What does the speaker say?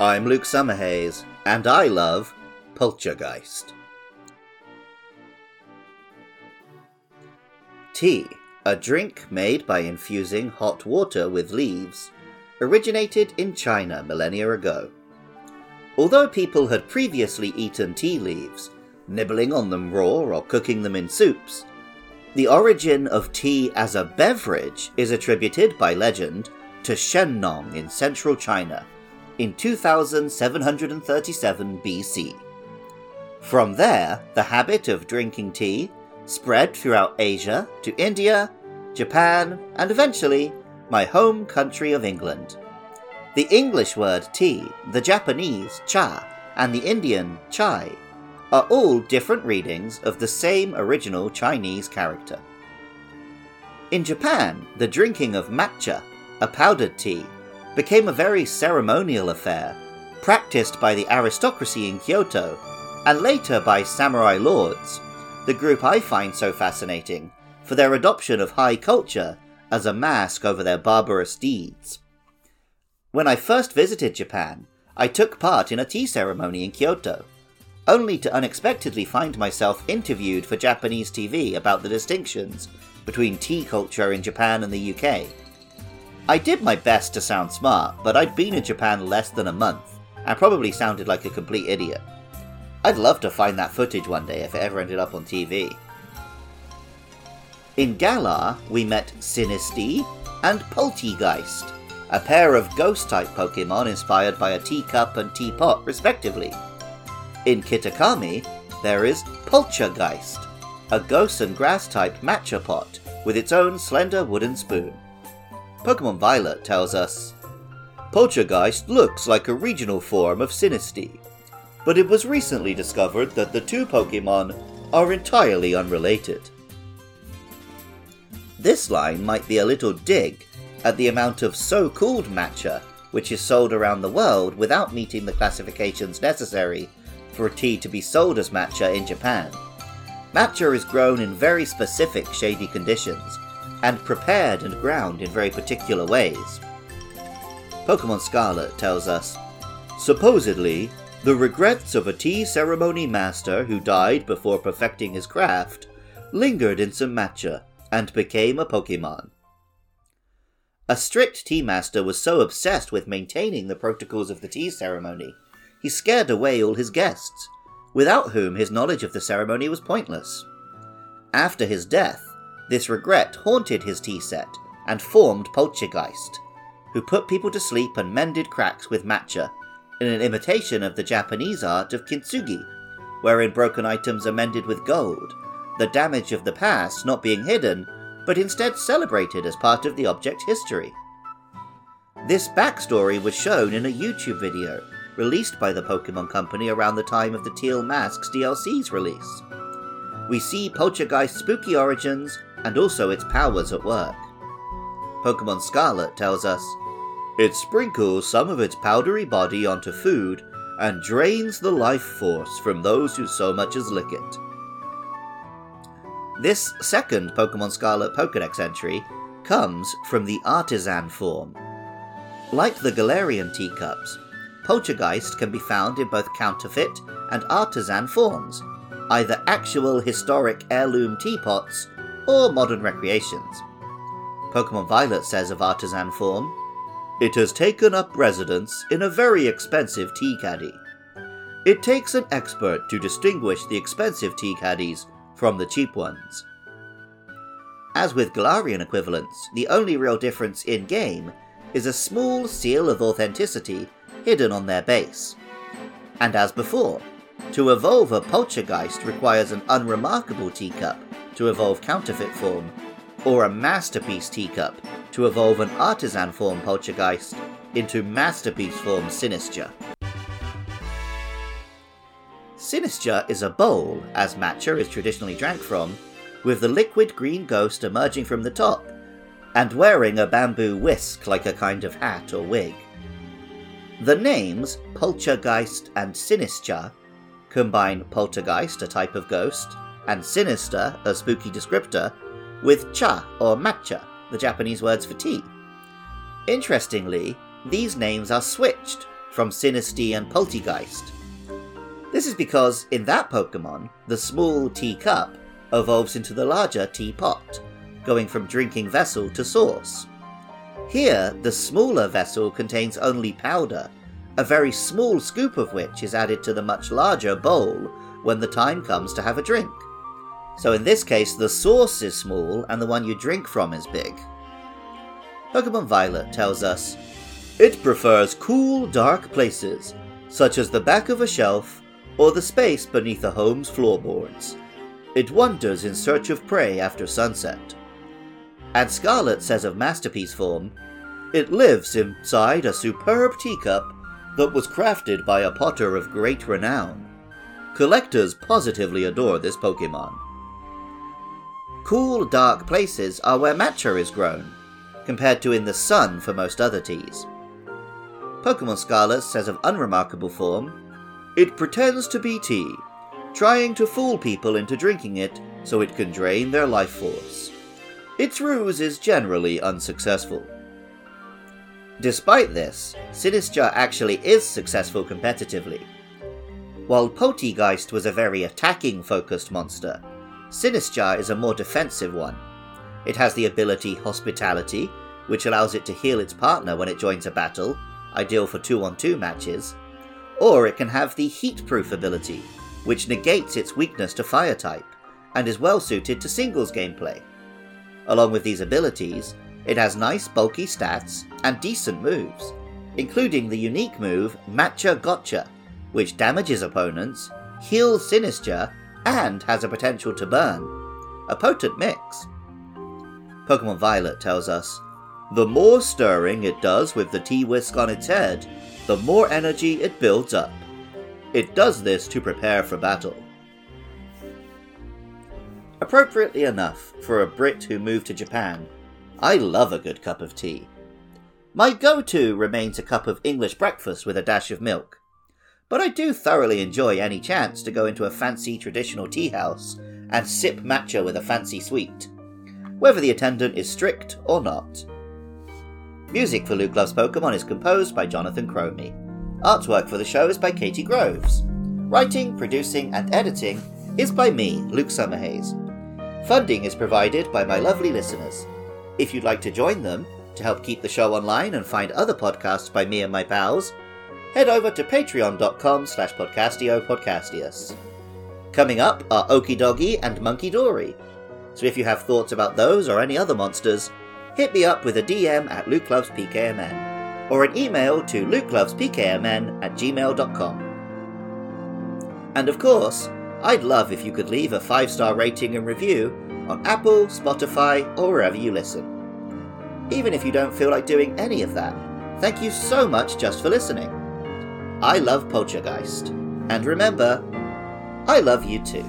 I'm Luke Summerhays, and I love Poltchageist. Tea, a drink made by infusing hot water with leaves, originated in China millennia ago. Although people had previously eaten tea leaves, nibbling on them raw or cooking them in soups, the origin of tea as a beverage is attributed by legend to Shennong in central China in 2737 BC. From there, the habit of drinking tea spread throughout Asia to India, Japan, and eventually my home country of England. The English word tea, the Japanese cha, and the Indian chai are all different readings of the same original Chinese character. In Japan, the drinking of matcha, a powdered tea, became a very ceremonial affair, practiced by the aristocracy in Kyoto and later by samurai lords, the group I find so fascinating for their adoption of high culture as a mask over their barbarous deeds. When I first visited Japan, I took part in a tea ceremony in Kyoto, only to unexpectedly find myself interviewed for Japanese TV about the distinctions between tea culture in Japan and the UK. I did my best to sound smart, but I'd been in Japan less than a month, and probably sounded like a complete idiot. I'd love to find that footage one day if it ever ended up on TV. In Galar, we met Sinistea and Polteageist, a pair of ghost type Pokemon inspired by a teacup and teapot, respectively. In Kitakami, there is Poltchageist, a ghost and grass type matcha pot with its own slender wooden spoon. Pokemon Violet tells us Poltchageist looks like a regional form of Sinistea, but it was recently discovered that the two Pokemon are entirely unrelated. This line might be a little dig at the amount of so called matcha which is sold around the world without meeting the classifications necessary for a tea to be sold as matcha in Japan. Matcha is grown in very specific shady conditions and prepared and ground in very particular ways. Pokemon Scarlet tells us Supposedly, the regrets of a tea ceremony master who died before perfecting his craft lingered in some matcha and became a Pokemon. A strict tea master was so obsessed with maintaining the protocols of the tea ceremony, he scared away all his guests, without whom his knowledge of the ceremony was pointless. After his death, this regret haunted his tea set and formed Poltchageist, who put people to sleep and mended cracks with matcha in an imitation of the Japanese art of kintsugi, wherein broken items are mended with gold, the damage of the past not being hidden, but instead celebrated as part of the object's history. This backstory was shown in a YouTube video released by the Pokemon Company around the time of the Teal Masks DLC's release. We see Poltchageist's spooky origins and also its powers at work. Pokemon Scarlet tells us it sprinkles some of its powdery body onto food and drains the life force from those who so much as lick it. This second Pokemon Scarlet Pokedex entry comes from the artisan form. Like the Galarian teacups, Poltchageist can be found in both counterfeit and artisan forms, either actual historic heirloom teapots or modern recreations. Pokemon Violet says of artisan form, It has taken up residence in a very expensive tea caddy. It takes an expert to distinguish the expensive tea caddies from the cheap ones. As with Galarian equivalents, the only real difference in game is a small seal of authenticity hidden on their base. And as before, to evolve a Poltchageist requires an unremarkable teacup to evolve counterfeit form, or a masterpiece teacup to evolve an artisan form Poltchageist into masterpiece form Sinistcha. Sinistcha is a bowl, as matcha is traditionally drank from, with the liquid green ghost emerging from the top, and wearing a bamboo whisk like a kind of hat or wig. The names Poltchageist and Sinistcha combine poltergeist, a type of ghost, and sinister, a spooky descriptor, with cha or matcha, the Japanese words for tea. Interestingly, these names are switched from Sinistea and Polteageist. This is because in that Pokemon, the small teacup evolves into the larger teapot, going from drinking vessel to source. Here, the smaller vessel contains only powder, a very small scoop of which is added to the much larger bowl when the time comes to have a drink. So in this case, the source is small and the one you drink from is big. Pokemon Violet tells us it prefers cool, dark places, such as the back of a shelf or the space beneath a home's floorboards. It wanders in search of prey after sunset. And Scarlet says of Masterpiece form, it lives inside a superb teacup that was crafted by a potter of great renown. Collectors positively adore this Pokemon. Cool, dark places are where matcha is grown, compared to in the sun for most other teas. Pokemon Scarlet says of unremarkable form, it pretends to be tea, trying to fool people into drinking it so it can drain their life force. Its ruse is generally unsuccessful. Despite this, Sinistcha actually is successful competitively. While Polteageist was a very attacking focused monster, Sinistcha is a more defensive one. It has the ability Hospitality, which allows it to heal its partner when it joins a battle, ideal for 2 on 2 matches, or it can have the Heat Proof ability, which negates its weakness to Fire type, and is well suited to singles gameplay. Along with these abilities, it has nice bulky stats and decent moves, including the unique move Matcha Gotcha, which damages opponents, heals Sinistcha, and has a potential to burn. A potent mix. Pokemon Violet tells us the more stirring it does with the tea whisk on its head, the more energy it builds up. It does this to prepare for battle. Appropriately enough for a Brit who moved to Japan, I love a good cup of tea. My go to remains a cup of English breakfast with a dash of milk, but I do thoroughly enjoy any chance to go into a fancy traditional tea house and sip matcha with a fancy sweet, whether the attendant is strict or not. Music for Luke Loves Pokemon is composed by Jonathan Cromie. Artwork for the show is by Katie Groves. Writing, producing, and editing is by me, Luke Summerhays. Funding is provided by my lovely listeners. If you'd like to join them to help keep the show online and find other podcasts by me and my pals, head over to patreon.com slash podcastio podcastius. Coming up are Okidogi and Munkidori. So if you have thoughts about those or any other monsters, hit me up with a DM at lukelovespkmn or an email to lukelovespkmn at gmail.com. And of course, I'd love if you could leave a five star rating and review on Apple, Spotify, or wherever you listen. Even if you don't feel like doing any of that, thank you so much just for listening. I love Poltchageist. And remember, I love you too.